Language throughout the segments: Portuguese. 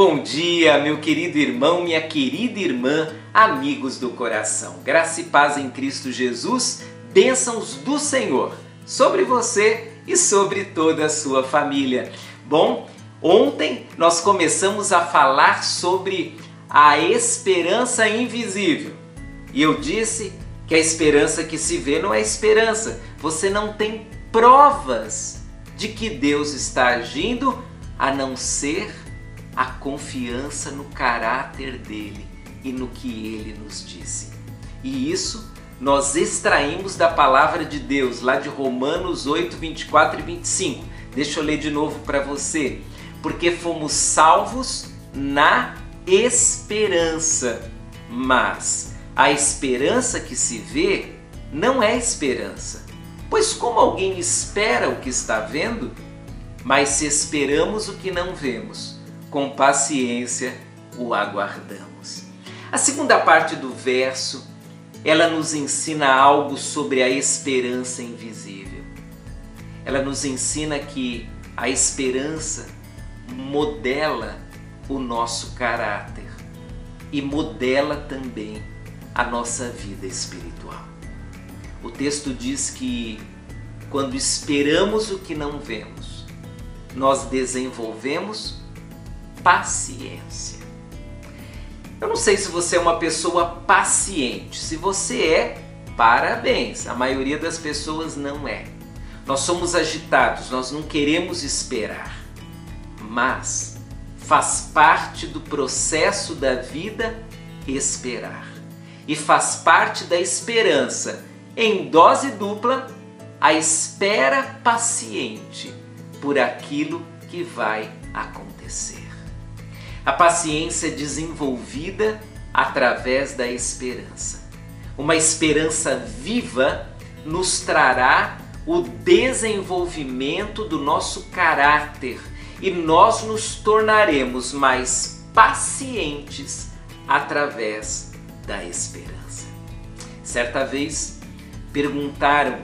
bom dia, meu querido irmão, minha querida irmã, amigos do coração. Graça e paz em Cristo Jesus, bênçãos do Senhor sobre você e sobre toda a sua família. Bom, ontem nós começamos a falar sobre a esperança invisível. E eu disse que a esperança que se vê não é esperança. Você não tem provas de que Deus está agindo a não ser a confiança no caráter dele e no que ele nos disse. E isso nós extraímos da palavra de Deus, lá de Romanos 8, 24 e 25. Deixa eu ler de novo para você. Porque fomos salvos na esperança, mas a esperança que se vê não é esperança. Pois como alguém espera o que está vendo? Mas se esperamos o que não vemos, com paciência o aguardamos. A segunda parte do verso, ela nos ensina algo sobre a esperança invisível. Ela nos ensina que a esperança modela o nosso caráter e modela também a nossa vida espiritual. O texto diz que quando esperamos o que não vemos, nós desenvolvemos paciência. Eu não sei se você é uma pessoa paciente. Se você é, parabéns. A maioria das pessoas não é. Nós somos agitados, nós não queremos esperar. Mas faz parte do processo da vida esperar. E faz parte da esperança, em dose dupla, a espera paciente por aquilo que vai acontecer. A paciência desenvolvida através da esperança. Uma esperança viva nos trará o desenvolvimento do nosso caráter e nós nos tornaremos mais pacientes através da esperança. Certa vez perguntaram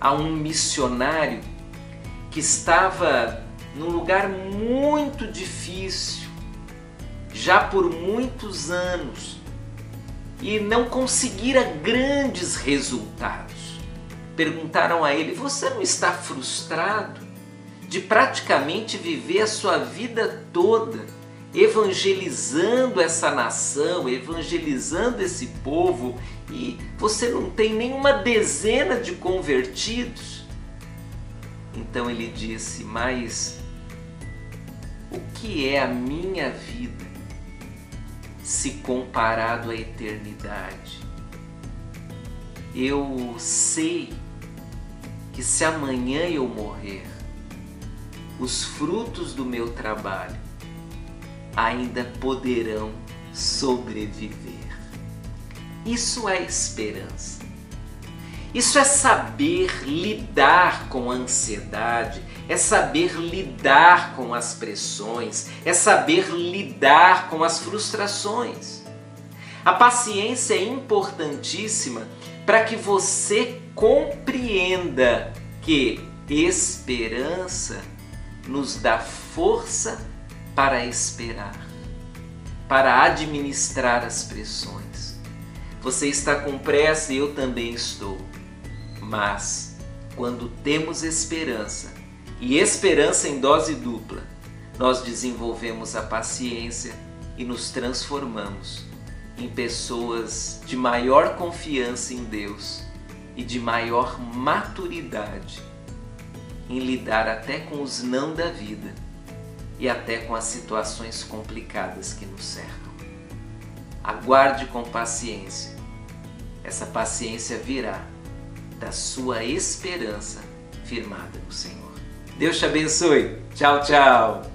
a um missionário que estava num lugar muito difícil, já por muitos anos, e não conseguira grandes resultados. Perguntaram a ele: Você não está frustrado de praticamente viver a sua vida toda evangelizando essa nação, evangelizando esse povo e você não tem nenhuma dezena de convertidos? Então ele disse: Mas o que é a minha vida se comparado à eternidade? Eu sei que se amanhã eu morrer, os frutos do meu trabalho ainda poderão sobreviver. Isso é esperança. Isso é saber lidar com a ansiedade, é saber lidar com as pressões, é saber lidar com as frustrações. A paciência é importantíssima para que você compreenda que esperança nos dá força para esperar, para administrar as pressões. Você está com pressa e eu também estou. Mas quando temos esperança, e esperança em dose dupla, nós desenvolvemos a paciência e nos transformamos em pessoas de maior confiança em Deus e de maior maturidade em lidar até com os não da vida e até com as situações complicadas que nos cercam. Aguarde com paciência. Essa paciência virá da sua esperança firmada no Senhor. Deus te abençoe. Tchau, tchau.